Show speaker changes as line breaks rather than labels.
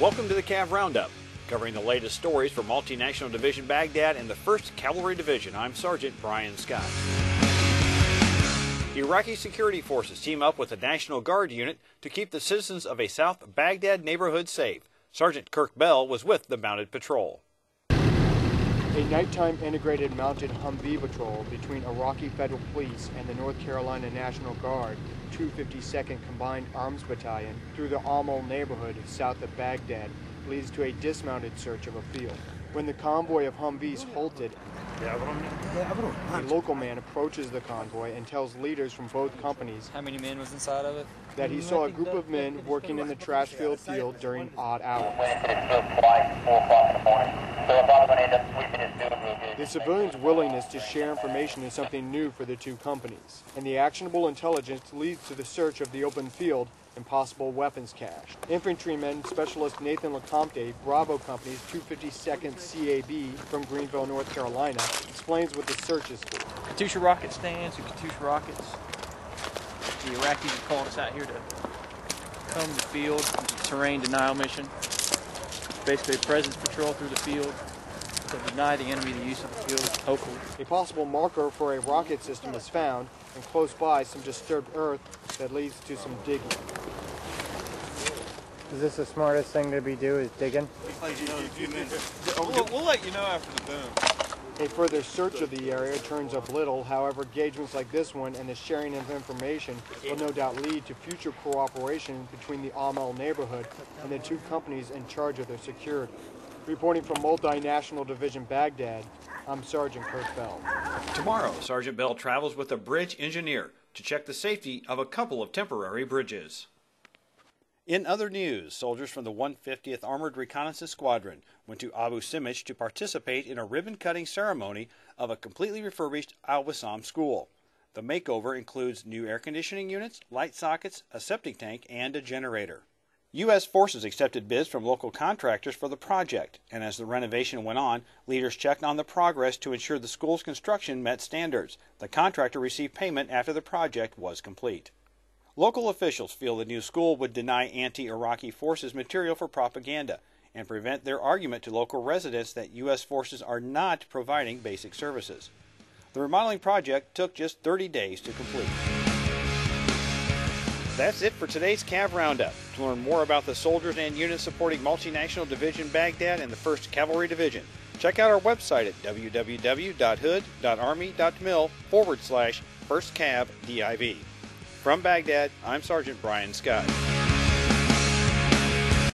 Welcome to the Cav Roundup, covering the latest stories for Multinational Division Baghdad and the 1st Cavalry Division. I'm Sergeant Brian Scott. Iraqi security forces team up with the National Guard unit to keep the citizens of a South Baghdad neighborhood safe. Sergeant Kirk Bell was with the mounted patrol.
A nighttime integrated mounted Humvee patrol between Iraqi Federal Police and the North Carolina National Guard 252nd Combined Arms Battalion through the Amal neighborhood south of Baghdad leads to a dismounted search of a field. When the convoy of Humvees halted, a local man approaches the convoy and tells leaders from both companies
How many men was inside of it?
that he saw a group of men working in the trash field field during odd hours. The civilians' willingness to share information is something new for the two companies, and the actionable intelligence leads to the search of the open field and possible weapons cache. Infantryman Specialist Nathan Lacompte, Bravo Company's 252nd CAB from Greenville, North Carolina, explains what the search is for.
Katyusha rocket stands and Katyusha rockets. The Iraqis have called us out here to comb the field. Terrain denial mission. Basically a presence patrol through the field to deny the enemy the use of the field, hopefully.
A possible marker for a rocket system is found, and close by some disturbed earth that leads to some digging.
Is this the smartest thing to be do is digging?
We'll, we'll let you know after the boom.
A further search of the area turns up little, however, engagements like this one and the sharing of information will no doubt lead to future cooperation between the Amal neighborhood and the two companies in charge of their security. Reporting from Multinational Division Baghdad, I'm Sergeant Kurt Bell.
Tomorrow, Sergeant Bell travels with a bridge engineer to check the safety of a couple of temporary bridges. In other news, soldiers from the 150th Armored Reconnaissance Squadron went to Abu Simich to participate in a ribbon cutting ceremony of a completely refurbished Al Wassam school. The makeover includes new air conditioning units, light sockets, a septic tank, and a generator. U.S. forces accepted bids from local contractors for the project, and as the renovation went on, leaders checked on the progress to ensure the school's construction met standards. The contractor received payment after the project was complete. Local officials feel the new school would deny anti Iraqi forces material for propaganda and prevent their argument to local residents that U.S. forces are not providing basic services. The remodeling project took just 30 days to complete. That's it for today's CAV Roundup. To learn more about the soldiers and units supporting Multinational Division Baghdad and the 1st Cavalry Division, check out our website at www.hood.army.mil forward slash 1st Cav DIV. From Baghdad, I'm Sergeant Brian Scott.